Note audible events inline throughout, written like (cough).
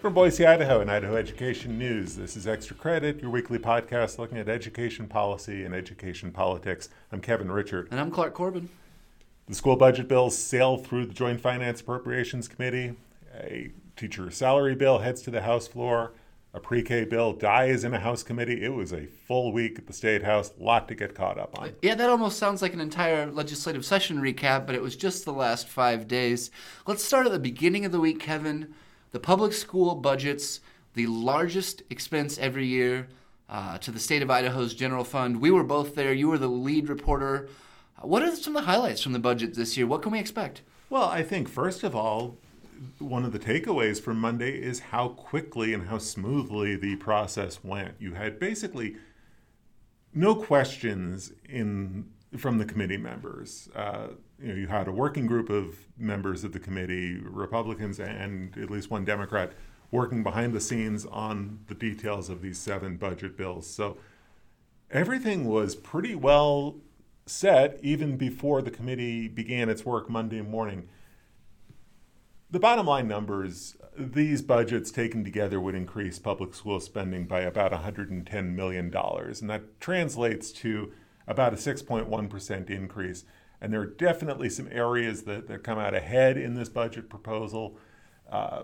From Boise, Idaho, and Idaho Education News, this is Extra Credit, your weekly podcast looking at education policy and education politics. I'm Kevin Richert. And I'm Clark Corbin. The school budget bills sail through the Joint Finance Appropriations Committee. A teacher salary bill heads to the House floor. A pre K bill dies in a House committee. It was a full week at the State House. A lot to get caught up on. Yeah, that almost sounds like an entire legislative session recap, but it was just the last five days. Let's start at the beginning of the week, Kevin the public school budgets the largest expense every year uh, to the state of Idaho's general fund. We were both there. You were the lead reporter. What are some of the highlights from the budget this year? What can we expect? Well, I think first of all, one of the takeaways from Monday is how quickly and how smoothly the process went. You had basically no questions in from the committee members. Uh, you know, you had a working group of members of the committee, Republicans and at least one Democrat, working behind the scenes on the details of these seven budget bills. So everything was pretty well set even before the committee began its work Monday morning. The bottom line numbers these budgets taken together would increase public school spending by about $110 million. And that translates to about a 6.1% increase. And there are definitely some areas that, that come out ahead in this budget proposal. Uh,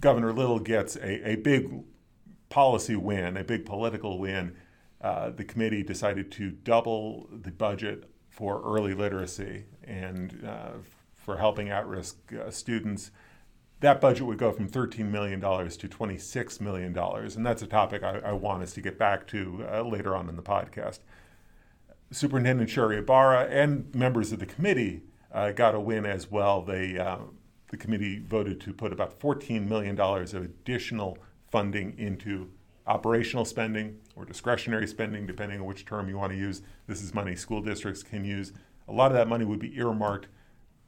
Governor Little gets a, a big policy win, a big political win. Uh, the committee decided to double the budget for early literacy and uh, for helping at risk uh, students. That budget would go from $13 million to $26 million. And that's a topic I, I want us to get back to uh, later on in the podcast. Superintendent Sherri Ybarra and members of the committee uh, got a win as well. They, uh, the committee voted to put about $14 million of additional funding into operational spending or discretionary spending, depending on which term you want to use. This is money school districts can use. A lot of that money would be earmarked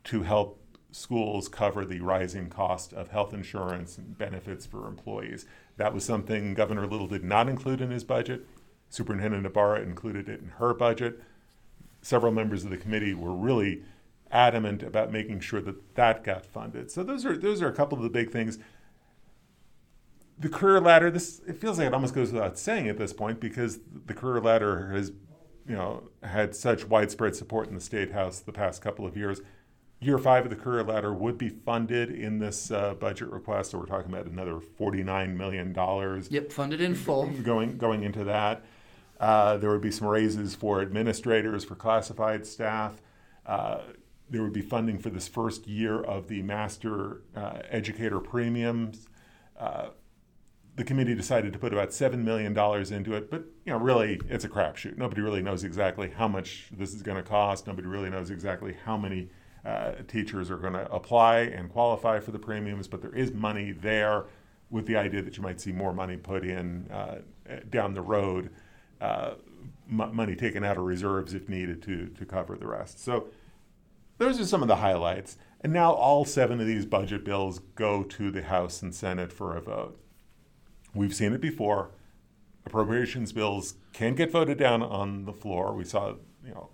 to help schools cover the rising cost of health insurance and benefits for employees. That was something Governor Little did not include in his budget. Superintendent Ybarra included it in her budget. Several members of the committee were really adamant about making sure that that got funded. So those are those are a couple of the big things. The career ladder. This it feels like it almost goes without saying at this point because the career ladder has, you know, had such widespread support in the state house the past couple of years. Year five of the career ladder would be funded in this uh, budget request, so we're talking about another forty-nine million dollars. Yep, funded in full. Going going into that. Uh, there would be some raises for administrators, for classified staff. Uh, there would be funding for this first year of the master uh, educator premiums. Uh, the committee decided to put about $7 million into it, but you know, really, it's a crapshoot. Nobody really knows exactly how much this is going to cost. Nobody really knows exactly how many uh, teachers are going to apply and qualify for the premiums, but there is money there with the idea that you might see more money put in down the road uh, m- money taken out of reserves if needed to, to cover the rest. So those are some of the highlights. And now all seven of these budget bills go to the House and Senate for a vote. We've seen it before. Appropriations bills can get voted down on the floor. We saw, you know,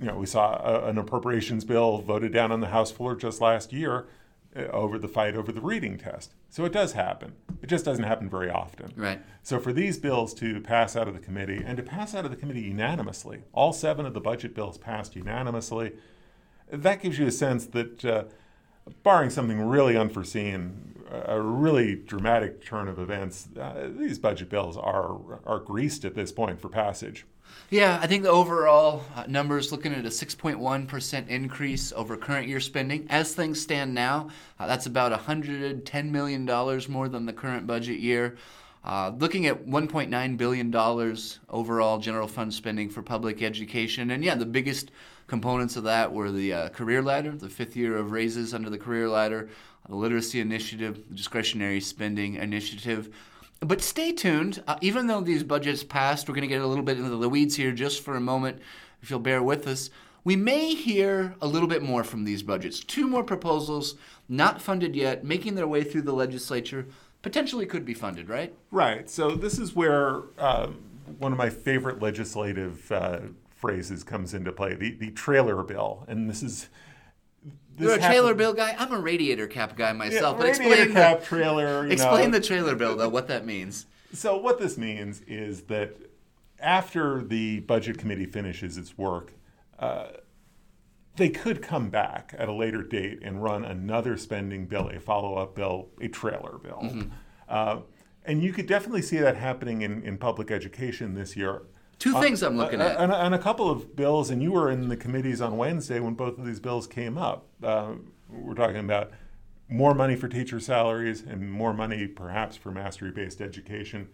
you know, we saw a, an appropriations bill voted down on the House floor just last year over the fight over the reading test. So it does happen. It just doesn't happen very often. Right. So for these bills to pass out of the committee and to pass out of the committee unanimously, all seven of the budget bills passed unanimously, that gives you a sense that, uh, barring something really unforeseen, a really dramatic turn of events, uh, these budget bills are are greased at this point for passage. Yeah, I think the overall uh, numbers looking at a 6.1% increase over current year spending. As things stand now, uh, that's about $110 million more than the current budget year. Uh, looking at $1.9 billion overall general fund spending for public education. And yeah, the biggest components of that were the uh, career ladder, the fifth year of raises under the career ladder, the literacy initiative, the discretionary spending initiative. But stay tuned. Uh, even though these budgets passed, we're going to get a little bit into the weeds here just for a moment, if you'll bear with us. We may hear a little bit more from these budgets. Two more proposals, not funded yet, making their way through the legislature, potentially could be funded, right? Right. So this is where uh, one of my favorite legislative uh, phrases comes into play the, the trailer bill. And this is You're a happened- trailer bill guy. I'm a radiator cap guy Yeah, myself. but radiator explain cap the, trailer. You (laughs) explain know. the trailer bill though. What that means. So what this means is that after the budget committee finishes its work, uh, they could come back at a later date and run another spending bill, a follow-up bill, a trailer bill. Mm-hmm. Uh, and you could definitely see that happening in, in public education this year. Two things I'm looking Uh, at. And, on a couple of bills, and you were in the committees on Wednesday when both of these bills came up. Uh, we're talking about more money for teacher salaries and more money perhaps for mastery based education.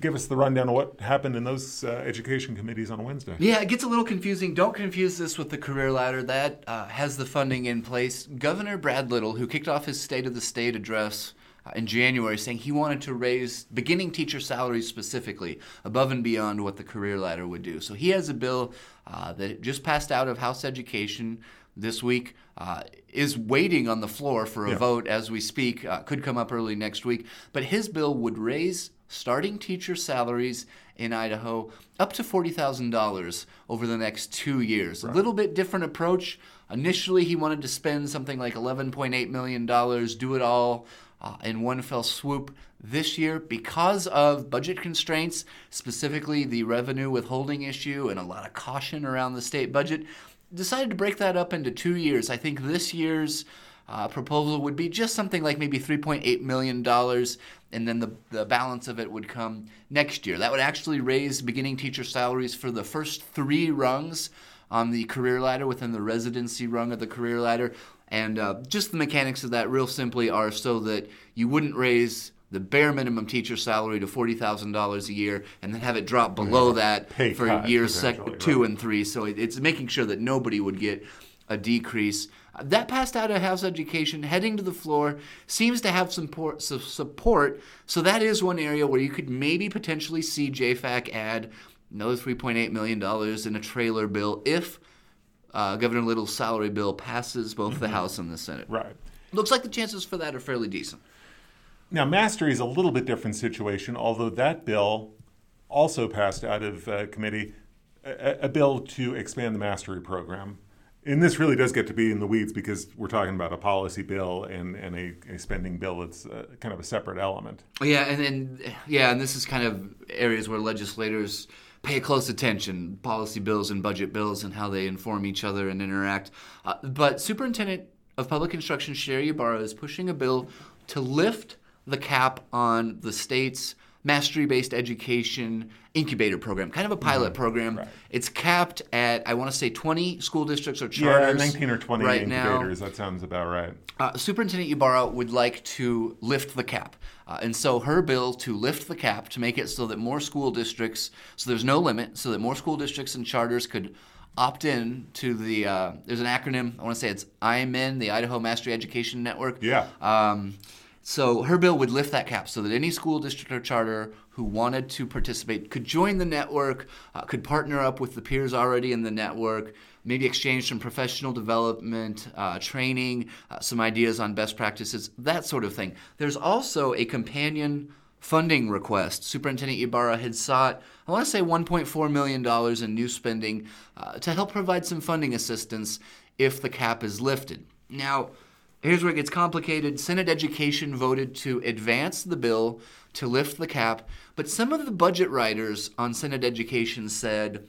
Give us the rundown of what happened in those uh, education committees on Wednesday. Yeah, it gets a little confusing. Don't confuse this with the career ladder. That uh, has the funding in place. Governor Brad Little, who kicked off his State of the State address in January, saying he wanted to raise beginning teacher salaries specifically above and beyond what the career ladder would do. So he has a bill uh, that just passed out of House Education this week. Uh, is waiting on the floor for a Yeah. vote as we speak. Uh, could come up early next week. But his bill would raise starting teacher salaries in Idaho up to $40,000 over the next two years. A little bit different approach. Initially, he wanted to spend something like $11.8 million, do it all uh, in one fell swoop. This year, because of budget constraints, specifically the revenue withholding issue and a lot of caution around the state budget, decided to break that up into two years. I think this year's uh, proposal would be just something like maybe $3.8 million, and then the, the balance of it would come next year. That would actually raise beginning teacher salaries for the first three rungs on the career ladder within the residency rung of the career ladder. And uh, just the mechanics of that, real simply, are so that you wouldn't raise the bare minimum teacher salary to $40,000 a year and then have it drop below that Pay for cut, years sec- two right. and three. So it, it's making sure that nobody would get a decrease. That passed out of House Education, heading to the floor, seems to have some por- su- support. So that is one area where you could maybe potentially see JFAC add another $3.8 million in a trailer bill if uh, Governor Little's salary bill passes both the House and the Senate. Right. Looks like the chances for that are fairly decent. Now, mastery is a little bit different situation, although that bill also passed out of uh, committee a, a bill to expand the mastery program. And this really does get to be in the weeds because we're talking about a policy bill and, and a, a spending bill that's uh, kind of a separate element. Yeah, and then yeah, and this is kind of areas where legislators pay close attention, policy bills and budget bills, and how they inform each other and interact. Uh, but Superintendent of Public Instruction Sherri Ybarra is pushing a bill to lift the cap on the state's mastery-based education incubator program, kind of a pilot program. Right. It's capped at I want to say 20 school districts or charters. Yeah, charters. 19 or 20 right now. incubators, that sounds about right. Uh, Superintendent Ybarra would like to lift the cap. Uh, and so her bill to lift the cap to make it so that more school districts, so there's no limit, so that more school districts and charters could opt in to the, uh, there's an acronym, I want to say it's IMN, the Idaho Mastery Education Network. Yeah. Um, so her bill would lift that cap so that any school district or charter who wanted to participate could join the network, uh, could partner up with the peers already in the network, maybe exchange some professional development, uh, training, uh, some ideas on best practices, that sort of thing. There's also a companion funding request. Superintendent Ybarra had sought, I want to say $1.4 million in new spending uh, to help provide some funding assistance if the cap is lifted. Now, Here's where it gets complicated. Senate Education voted to advance the bill to lift the cap, but some of the budget writers on Senate Education said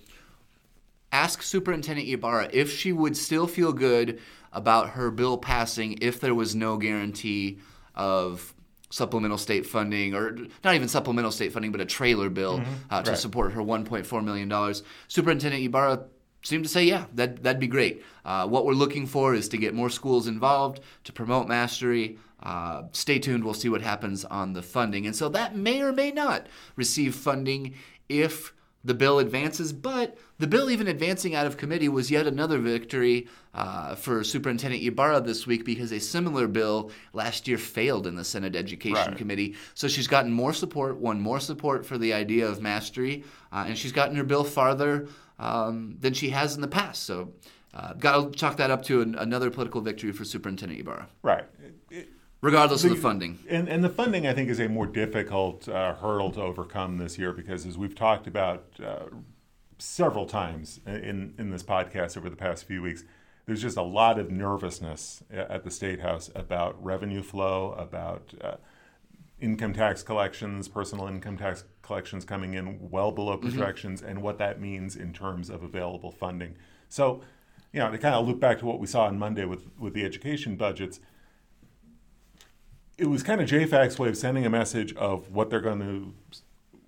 ask Superintendent Ybarra if she would still feel good about her bill passing if there was no guarantee of supplemental state funding, or not even supplemental state funding, but a trailer bill uh, to Right. support her $1.4 million. Superintendent Ybarra seemed to say, yeah, that, that'd be great. Uh, what we're looking for is to get more schools involved, to promote mastery. Uh, stay tuned, we'll see what happens on the funding. And so that may or may not receive funding if the bill advances, but the bill even advancing out of committee was yet another victory uh, for Superintendent Ybarra this week because a similar bill last year failed in the Senate Education Right. Committee. So she's gotten more support, won more support for the idea of mastery, uh, and she's gotten her bill farther um, than she has in the past. So uh, got to chalk that up to an, another political victory for Superintendent Ybarra, Right. Regardless of the funding. And, and the funding, I think, is a more difficult uh, hurdle to overcome this year because, as we've talked about uh, several times in, in this podcast over the past few weeks, there's just a lot of nervousness at the state house about revenue flow, about uh, income tax collections, personal income tax collections coming in well below mm-hmm. projections, mm-hmm. and what that means in terms of available funding. So, you know, to kind of loop back to what we saw on Monday with with the education budgets, it was kind of JFAC's way of sending a message of what they're going to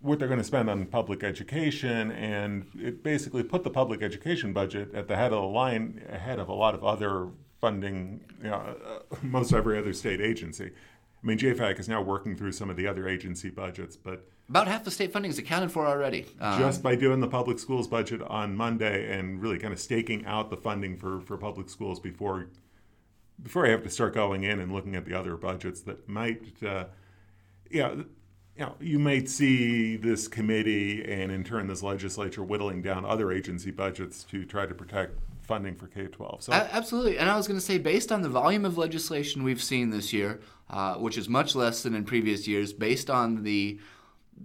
what they're going to spend on public education, and it basically put the public education budget at the head of the line, ahead of a lot of other funding, you know, uh, (laughs) most every other state agency. I mean, JFAC is now working through some of the other agency budgets, but about half the state funding is accounted for already. Um, just by doing the public schools budget on Monday and really kind of staking out the funding for, for public schools before before I have to start going in and looking at the other budgets that might, uh, yeah, you know, you might see this committee and in turn this legislature whittling down other agency budgets to try to protect funding for K 12. So absolutely, and I was going to say, based on the volume of legislation we've seen this year, uh, which is much less than in previous years, based on the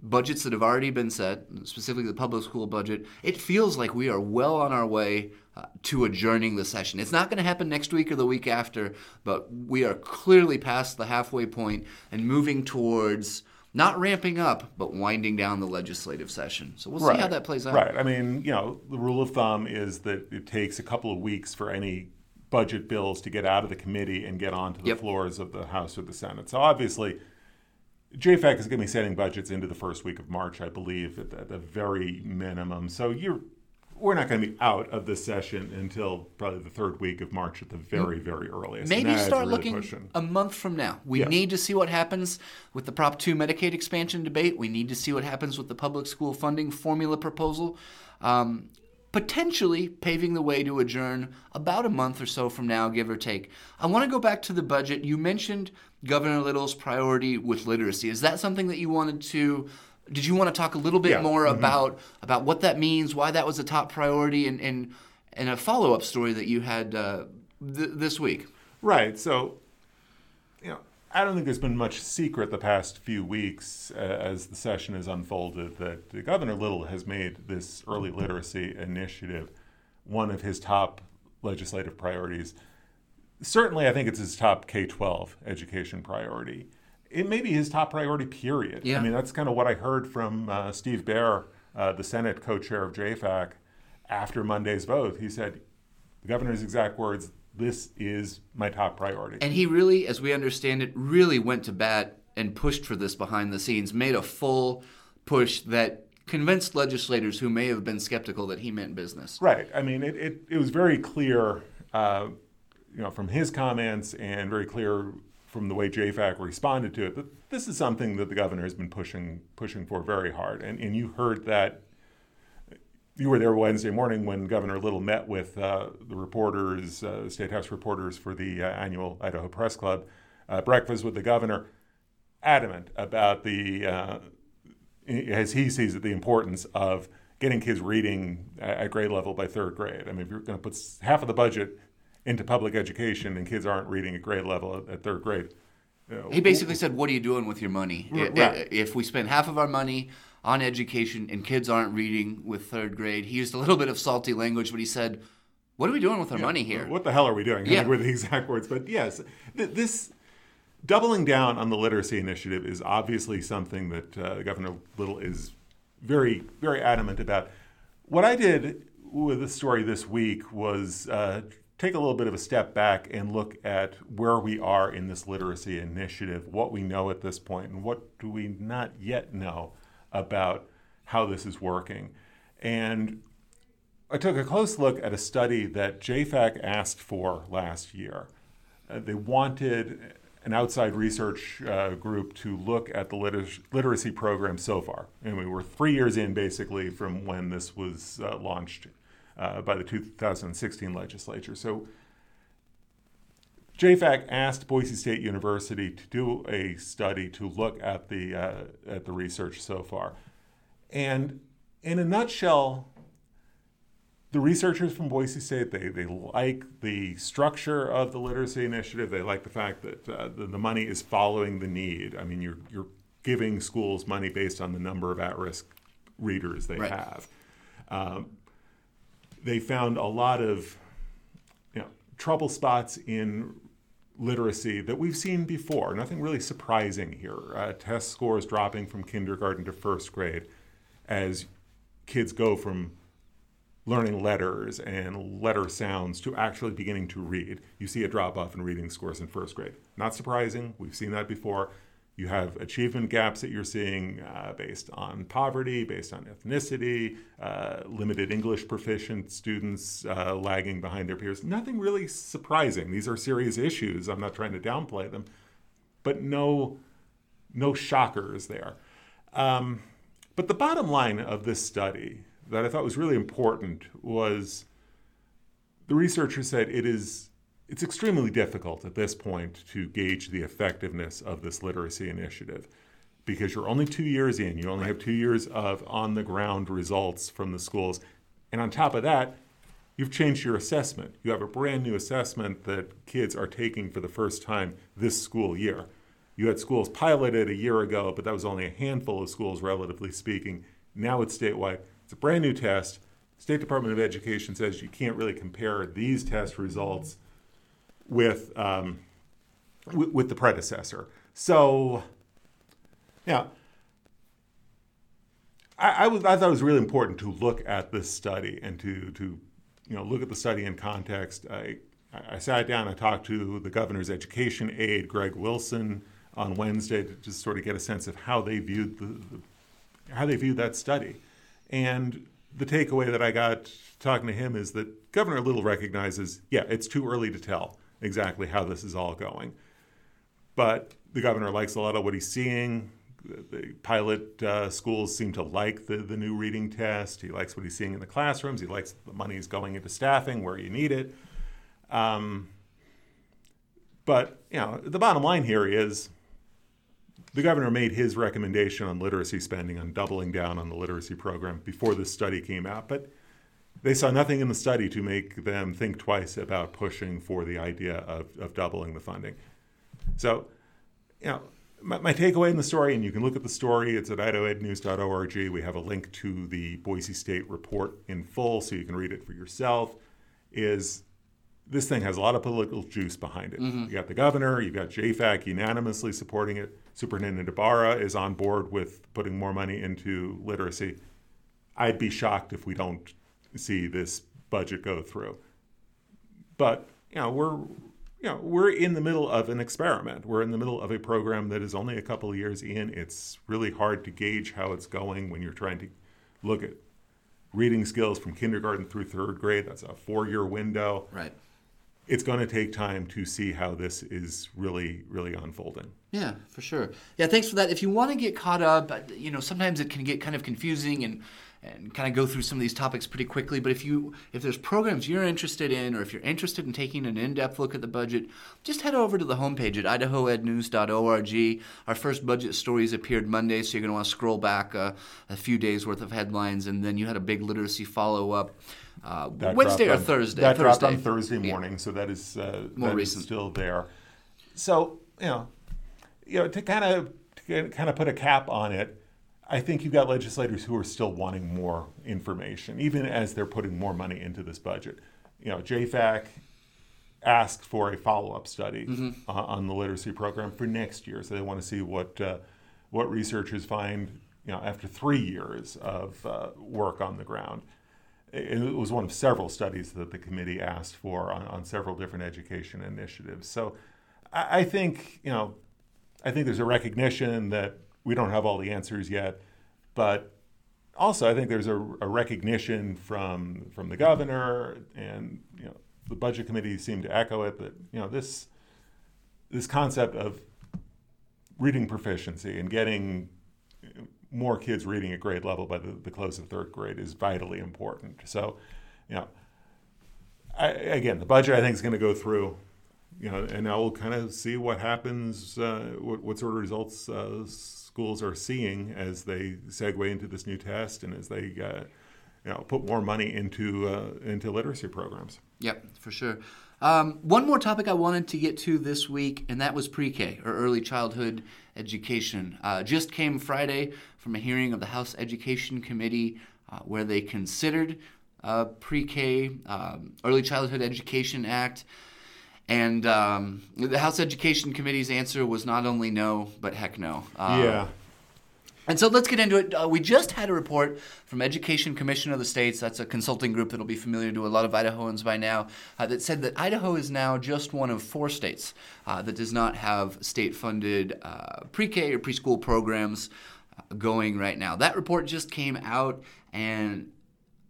budgets that have already been set, specifically the public school budget, it feels like we are well on our way to adjourning the session. It's not going to happen next week or the week after, but we are clearly past the halfway point and moving towards not ramping up, but winding down the legislative session. So we'll right. see how that plays out. Right. I mean, you know, the rule of thumb is that it takes a couple of weeks for any budget bills to get out of the committee and get onto the yep. floors of the House or the Senate. So obviously, JFAC is going to be setting budgets into the first week of March, I believe, at the, at the very minimum. So you're we're not going to be out of this session until probably the third week of March at the very, very earliest. Maybe start really looking pushing. a month from now. We yes. need to see what happens with the Prop 2 Medicaid expansion debate. We need to see what happens with the public school funding formula proposal. Um, potentially paving the way to adjourn about a month or so from now, give or take. I want to go back to the budget. You mentioned Governor Little's priority with literacy. Is that something that you wanted to did you want to talk a little bit yeah. more mm-hmm. about about what that means, why that was a top priority, and and, and a follow up story that you had uh, th- this week? Right. So, you know, I don't think there's been much secret the past few weeks uh, as the session has unfolded that Governor Little has made this early literacy initiative one of his top legislative priorities. Certainly, I think it's his top K 12 education priority it may be his top priority, period. Yeah. I mean, that's kind of what I heard from uh, Steve Bair, uh, the Senate co chair of JFAC, after Monday's vote. He said, the governor's exact words, this is my top priority. And he really, as we understand it, really went to bat and pushed for this behind the scenes, made a full push that convinced legislators who may have been skeptical that he meant business. Right. I mean, it, it, it was very clear, uh, you know, from his comments and very clear from the way JFAC responded to it, that this is something that the governor has been pushing pushing for very hard. And, and you heard that. You were there Wednesday morning when Governor Little met with uh, the reporters, uh, State House reporters for the uh, annual Idaho Press Club uh, breakfast with the governor, adamant about the, uh, as he sees it, the importance of getting kids reading at grade level by third grade. I mean, if you're going to put half of the budget into public education and kids aren't reading at grade level at, at third grade. You know, he basically said, "What are you doing with your money? Right. If we spend half of our money on education and kids aren't reading with third grade," he used a little bit of salty language, but he said, "What are we doing with our yeah, money here? What the hell are we doing?" Yeah. were the exact words. But yes, th- this doubling down on the literacy initiative is obviously something that uh, Governor Little is very, very adamant about. What I did with the story this week was uh, take a little bit of a step back and look at where we are in this literacy initiative, what we know at this point, and what do we not yet know about how this is working. And I took a close look at a study that JFAC asked for last year. Uh, they wanted an outside research uh, group to look at the liter- literacy program so far. And we were three years in basically from when this was uh, launched uh, by the 2016 legislature. So JFAC asked Boise State University to do a study to look at the uh, at the research so far, and in a nutshell, the researchers from Boise State they, they like the structure of the literacy initiative. They like the fact that uh, the, the, money is following the need. I mean, you're you're giving schools money based on the number of at-risk readers they right. have. Um, they found a lot of you know, trouble spots in literacy that we've seen before. Nothing really surprising here. Uh, test scores dropping from kindergarten to first grade as kids go from learning letters and letter sounds to actually beginning to read. You see a drop off in reading scores in first grade. Not surprising. We've seen that before. You have achievement gaps that you're seeing uh, based on poverty, based on ethnicity, uh, limited English proficient students uh, lagging behind their peers. Nothing really surprising. These are serious issues. I'm not trying to downplay them, but no, no shockers there. Um, but the bottom line of this study that I thought was really important was the researchers said it is it's extremely difficult at this point to gauge the effectiveness of this literacy initiative because you're only two years in. You only have two years of on the ground results from the schools. And on top of that, you've changed your assessment. You have a brand new assessment that kids are taking for the first time this school year. You had schools piloted a year ago, but that was only a handful of schools, relatively speaking. Now it's statewide. It's a brand new test. State Department of Education says you can't really compare these test results with um, w- with the predecessor. So, yeah, I, I, was I thought it was really important to look at this study and to to you know look at the study in context. I I sat down and talked to the governor's education aide, Greg Wilson, on Wednesday to just sort of get a sense of how they viewed the, the how they viewed that study. And the takeaway that I got talking to him is that Governor Little recognizes, yeah, it's too early to tell exactly how this is all going. But the governor likes a lot of what he's seeing. The pilot uh, schools seem to like the, the new reading test. He likes what he's seeing in the classrooms. He likes the money is going into staffing where you need it. Um, but you know, the bottom line here is the governor made his recommendation on literacy spending on doubling down on the literacy program before this study came out. But they saw nothing in the study to make them think twice about pushing for the idea of, of doubling the funding. So, you know, my, my, takeaway in the story, and you can look at the story, it's at idahoednews.org. We have a link to the Boise State report in full so you can read it for yourself, is this thing has a lot of political juice behind it. Mm-hmm. You got the governor, you've got JFAC unanimously supporting it. Superintendent Ybarra is on board with putting more money into literacy. I'd be shocked if we don't see this budget go through. But you know, we're you know, we're in the middle of an experiment. We're in the middle of a program that is only a couple of years in. It's really hard to gauge how it's going when you're trying to look at reading skills from kindergarten through third grade. That's a four-year window. Right. It's going to take time to see how this is really, really unfolding. Yeah, for sure. Yeah, thanks for that. If you want to get caught up, you know, sometimes it can get kind of confusing and and kind of go through some of these topics pretty quickly. But if you if there's programs you're interested in, or if you're interested in taking an in-depth look at the budget, just head over to the homepage at idahoednews.org. Our first budget stories appeared Monday, so you're going to want to scroll back uh, a few days worth of headlines, and then you had a big literacy follow-up. Uh, Wednesday or on, Thursday? That Thursday. dropped on Thursday morning, yeah. so that is uh, more that recent. Is still there. So you know, you know, to kind of to kind of put a cap on it I think you've got legislators who are still wanting more information, even as they're putting more money into this budget. You know, JFAC asked for a follow-up study mm-hmm. uh, on the literacy program for next year, so they want to see what uh, what researchers find. You know, after three years of uh, work on the ground, it was one of several studies that the committee asked for on, on several different education initiatives. So, I, I think you know, I think there's a recognition that we don't have all the answers yet, but also I think there's a, a recognition from from the governor and you know the budget committee seemed to echo it that you know this this concept of reading proficiency and getting more kids reading at grade level by the, the close of third grade is vitally important. So, you know, I, again, the budget I think is going to go through, you know, and now we'll kind of see what happens, uh, what, what sort of results uh, schools are seeing as they segue into this new test and as they uh, you know put more money into uh, into literacy programs. Yep, for sure. Um, one more topic I wanted to get to this week, and that was pre-K or early childhood education. Uh, just came Friday from a hearing of the House Education Committee uh, where they considered pre-K um, Early Childhood Education Act. And um, the House Education Committee's answer was not only no, but heck no. Uh, yeah. And so let's get into it. Uh, we just had a report from Education Commission of the States. That's a consulting group that'll be familiar to a lot of Idahoans by now. Uh, that said that Idaho is now just one of four states uh, that does not have state-funded uh, pre-K or preschool programs uh, going right now. That report just came out, and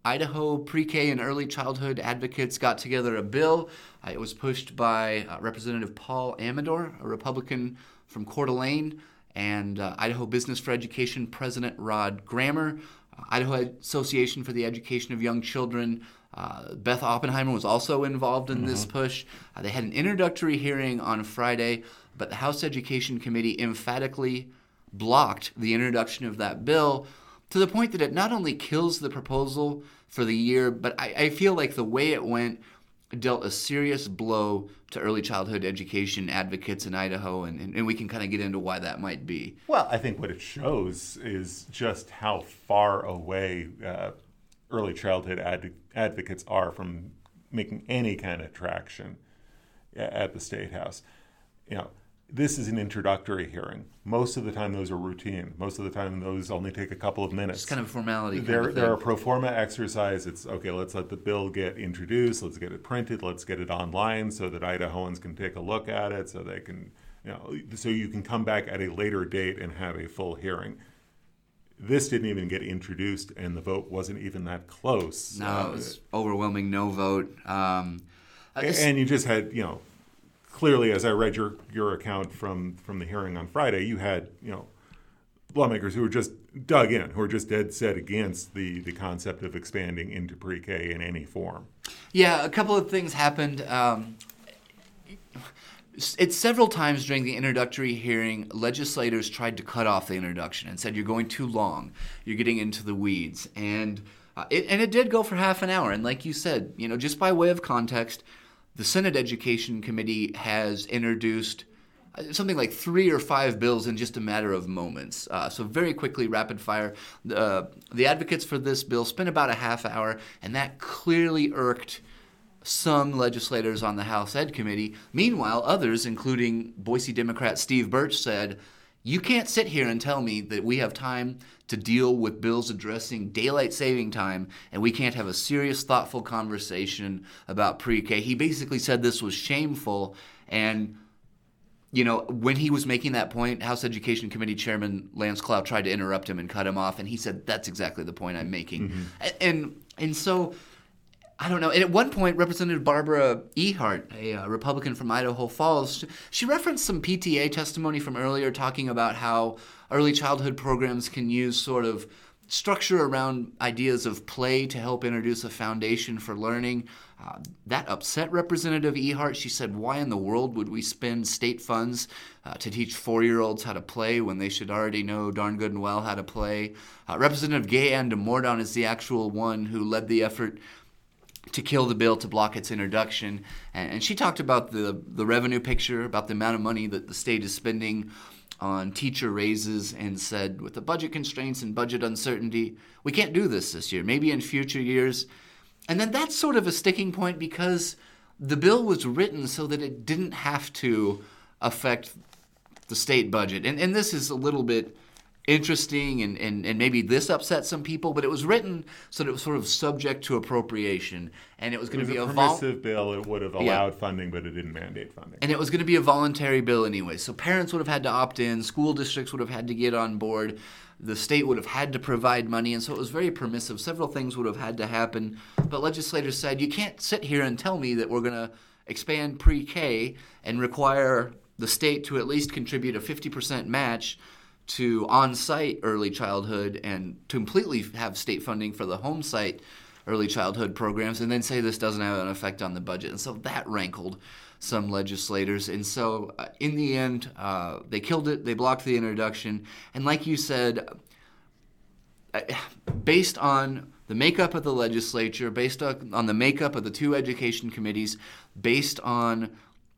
Idaho pre-K and early childhood advocates got together a bill. Uh, it was pushed by Representative Paul Amador, a Republican from Coeur d'Alene and uh, Idaho Business for Education President Rod Grammer, uh, Idaho Association for the Education of Young Children. Uh, Beth Oppenheimer was also involved in mm-hmm. this push. Uh, they had an introductory hearing on Friday, but the House Education Committee emphatically blocked the introduction of that bill to the point that it not only kills the proposal for the year, but I, I feel like the way it went dealt a serious blow to early childhood education advocates in Idaho, and, and, and we can kind of get into why that might be. Well, I think what it shows is just how far away uh, early childhood ad- advocates are from making any kind of traction at the state house. You know, this is an introductory hearing. Most of the time, those are routine. Most of the time, those only take a couple of minutes. It's kind of a formality. They're, they're a pro forma exercise. It's okay, let's let the bill get introduced, let's get it printed, let's get it online so that Idahoans can take a look at it, so they can, you know, so you can come back at a later date and have a full hearing. This didn't even get introduced, and the vote wasn't even that close. No, it was overwhelming no vote. Um, and you just had, you know, clearly, as I read your your account from from the hearing on Friday, you had you know lawmakers who were just dug in, who were just dead set against the the concept of expanding into pre-K in any form. Yeah, a couple of things happened. Um, it's several times during the introductory hearing, legislators tried to cut off the introduction and said, "You're going too long. You're getting into the weeds." And uh, it, and it did go for half an hour. And like you said, you know, just by way of context, the Senate Education Committee has introduced uh, something like three or five bills in just a matter of moments. Uh, so very quickly, rapid fire. Uh, the advocates for this bill spent about a half hour, and that clearly irked some legislators on the House Ed Committee. Meanwhile, others, including Boise Democrat Steve Berch, said, "You can't sit here and tell me that we have time to deal with bills addressing daylight saving time, and we can't have a serious, thoughtful conversation about pre K. He basically said this was shameful. And, you know, when he was making that point, House Education Committee Chairman Lance Clow tried to interrupt him and cut him off. And he said, That's exactly the point I'm making. Mm-hmm. And, and so I don't know. And at one point, Representative Barbara Ehardt, a uh, Republican from Idaho Falls, she referenced some PTA testimony from earlier talking about how early childhood programs can use sort of structure around ideas of play to help introduce a foundation for learning. Uh, that upset Representative Ehardt. She said, Why in the world would we spend state funds uh, to teach four year olds how to play when they should already know darn good and well how to play? Uh, Representative Gayann DeMordaunt is the actual one who led the effort to kill the bill to block its introduction. And, she talked about the, the revenue picture, about the amount of money that the state is spending on teacher raises, and said, with the budget constraints and budget uncertainty, we can't do this this year, maybe in future years. And then that's sort of a sticking point because the bill was written so that it didn't have to affect the state budget. And, and this is a little bit interesting and, and, and maybe this upset some people, but it was written so that it was sort of subject to appropriation. And it was going to be a, a permissive vol- bill. It would have allowed yeah. funding, but it didn't mandate funding. And it was going to be a voluntary bill anyway. So parents would have had to opt in, school districts would have had to get on board, the state would have had to provide money. And so it was very permissive. Several things would have had to happen. But legislators said, you can't sit here and tell me that we're going to expand pre K and require the state to at least contribute a 50% match to on site early childhood and to completely have state funding for the home site early childhood programs and then say this doesn't have an effect on the budget. And so that rankled some legislators. And so uh, in the end, uh, they killed it, they blocked the introduction. And like you said, uh, based on the makeup of the legislature, based on, on the makeup of the two education committees, based on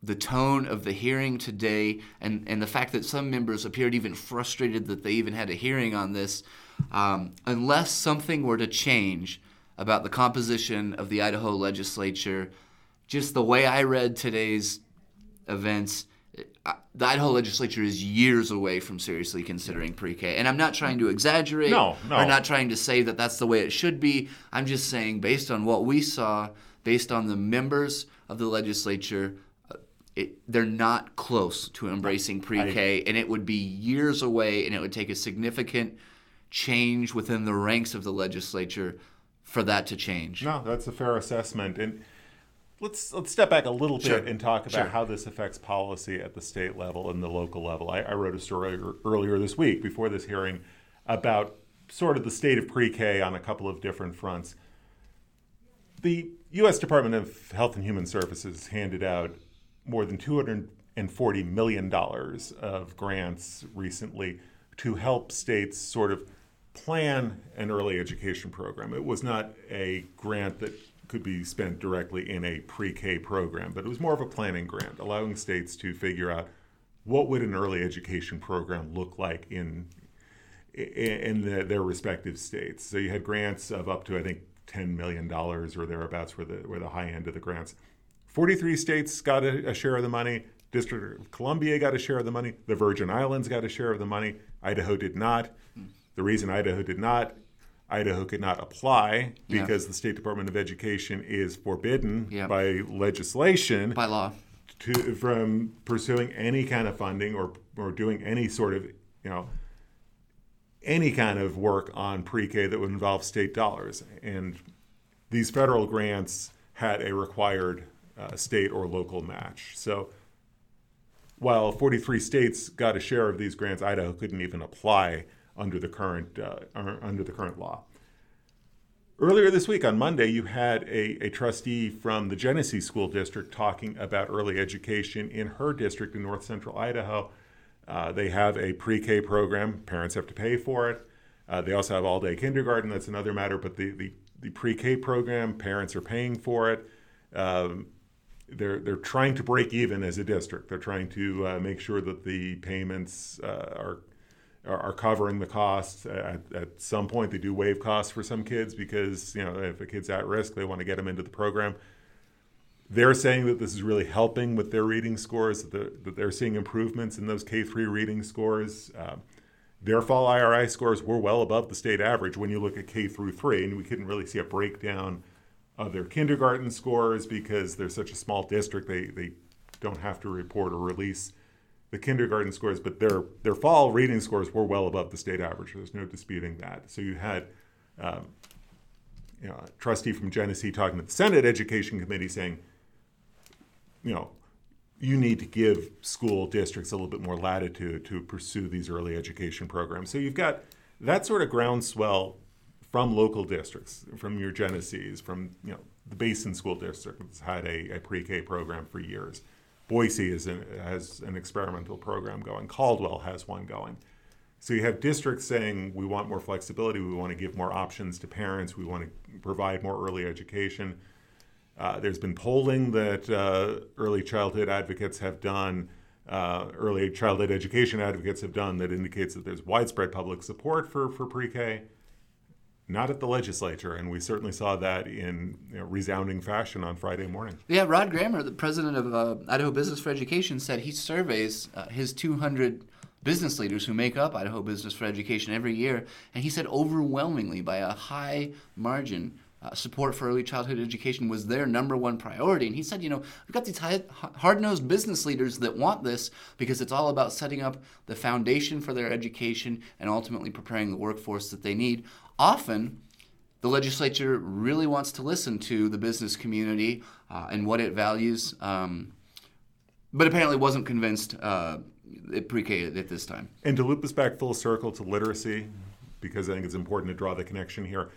the tone of the hearing today and, and the fact that some members appeared even frustrated that they even had a hearing on this, um, unless something were to change about the composition of the Idaho legislature, just the way I read today's events. The Idaho legislature is years away from seriously considering pre-K, and I'm not trying to exaggerate No, no. or not trying to say that that's the way it should be. I'm just saying, based on what we saw, based on the members of the legislature, it, they're not close to embracing pre-K, and it would be years away, and it would take a significant change within the ranks of the legislature for that to change. No, that's a fair assessment. And let's let's step back a little bit and talk about Sure. how this affects policy at the state level and the local level. I, I wrote a story earlier this week before this hearing about sort of the state of pre-K on a couple of different fronts. The U.S. Department of Health and Human Services handed out more than 240 million dollars of grants recently to help states sort of plan an early education program. It was not a grant that could be spent directly in a pre-K program, but it was more of a planning grant, allowing states to figure out what would an early education program look like in in the, their respective states. So you had grants of up to I think ten million dollars or thereabouts were the were the high end of the grants. Forty three states got a, a share of the money. District of Columbia got a share of the money. The Virgin Islands got a share of the money. Idaho did not. The reason Idaho did not, Idaho could not apply Yeah. because the State Department of Education is forbidden Yeah. by legislation By law. to from pursuing any kind of funding or or doing any sort of you know any kind of work on pre-K that would involve state dollars. And these federal grants had a required uh, state or local match. So while 43 states got a share of these grants, Idaho couldn't even apply under the current uh, uh, under the current law. Earlier this week, on Monday, you had a, a trustee from the Genesee School District talking about early education in her district in north central Idaho. Uh, they have a pre K program, parents have to pay for it. Uh, they also have all day kindergarten, that's another matter, but the, the, the pre K program, parents are paying for it. Um, they're, they're trying to break even as a district. They're trying to uh, make sure that the payments uh, are are, covering the costs. At, at some point, they do waive costs for some kids because you know if a kid's at risk, they want to get them into the program. They're saying that this is really helping with their reading scores. That, that they're seeing improvements in those K three reading scores. Uh, their fall IRI scores were well above the state average when you look at K through three, and we couldn't really see a breakdown of their kindergarten scores because they're such a small district. They they don't have to report or release the kindergarten scores, but their their fall reading scores were well above the state average. There's no disputing that. So you had um, you know, a trustee from Genesee talking to the Senate Education Committee saying, you know, you need to give school districts a little bit more latitude to pursue these early education programs. So you've got that sort of groundswell from local districts, from your Genesees, from you know the Basin School District has had a, a pre-K program for years. Boise is an, has an experimental program going. Caldwell has one going. So you have districts saying we want more flexibility, we want to give more options to parents, we want to provide more early education. Uh, there's been polling that uh, early childhood advocates have done, uh, early childhood education advocates have done that indicates that there's widespread public support for, for pre-K. Not at the legislature, and we certainly saw that in you know, resounding fashion on Friday morning. Yeah, Rod Grammer, the president of uh, Idaho Business for Education, said he surveys uh, his 200 business leaders who make up Idaho Business for Education every year, and he said overwhelmingly, by a high margin, uh, support for early childhood education was their number one priority. And he said, you know, we've got these hard nosed business leaders that want this because it's all about setting up the foundation for their education and ultimately preparing the workforce that they need. Often, the legislature really wants to listen to the business community uh, and what it values, um, but apparently wasn't convinced uh, at pre-K at this time. And to loop us back full circle to literacy, because I think it's important to draw the connection here.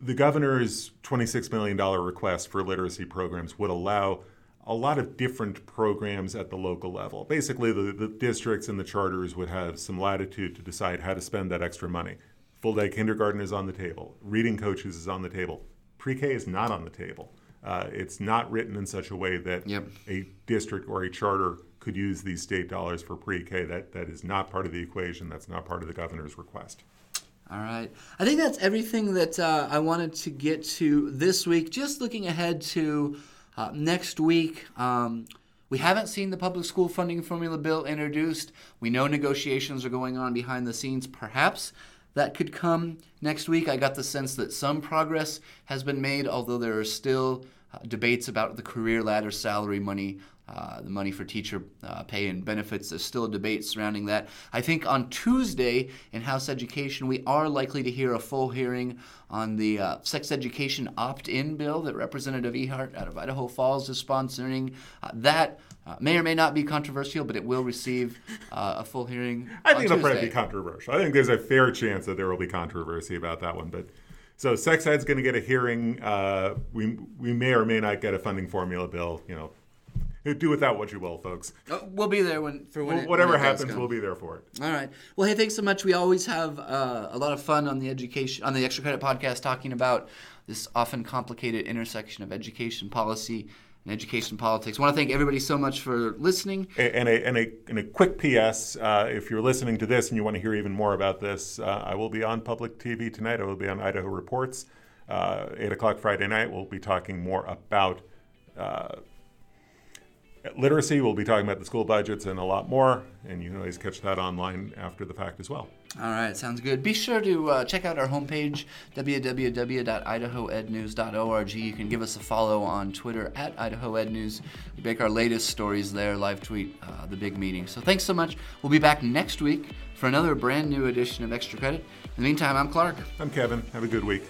The governor's $26 million request for literacy programs would allow a lot of different programs at the local level. Basically, the, the districts and the charters would have some latitude to decide how to spend that extra money. Full day kindergarten is on the table, reading coaches is on the table, pre K is not on the table. Uh, it's not written in such a way that Yep. a district or a charter could use these state dollars for pre-K. That that is not part of the equation. That's not part of the governor's request. All right. I think that's everything that uh, I wanted to get to this week. Just looking ahead to uh, next week, um, We haven't seen the public school funding formula bill introduced. We know negotiations are going on behind the scenes. Perhaps that could come next week. I got the sense that some progress has been made, although there are still uh, debates about the career ladder salary money uh, the money for teacher uh, pay and benefits. There's still a debate surrounding that. I think on Tuesday in House Education, we are likely to hear a full hearing on the uh, sex education opt in bill that Representative Ehardt out of Idaho Falls is sponsoring. Uh, that uh, may or may not be controversial, but it will receive uh, a full hearing. I think it'll probably be controversial. I think there's a fair chance that there will be controversy about that one, but. So sex ed's going to get a hearing. we we may or may not get a funding formula bill. You know, do without what you will, folks. Oh, we'll be there when for when well, it, whatever when happens, we'll be there for it. All right. Well, hey, thanks so much. We always have uh, a lot of fun on the education on the Extra Credit podcast talking about this often complicated intersection of education policy and education politics. I want to thank everybody so much for listening. And a, and a, and a quick PS uh, if you're listening to this and you want to hear even more about this, uh, I will be on public TV tonight. I will be on Idaho Reports. Uh, 8 o'clock Friday night, we'll be talking more about uh, literacy. We'll be talking about the school budgets and a lot more, and you can always catch that online after the fact as well. All right, sounds good. Be sure to uh, check out our homepage, www.idahoednews.org. You can give us a follow on Twitter at idaho IdahoEdNews. We make our latest stories there, live tweet uh, the big meeting. So thanks so much. We'll be back next week for another brand new edition of Extra Credit. In the meantime, I'm Clark. I'm Kevin. Have a good week.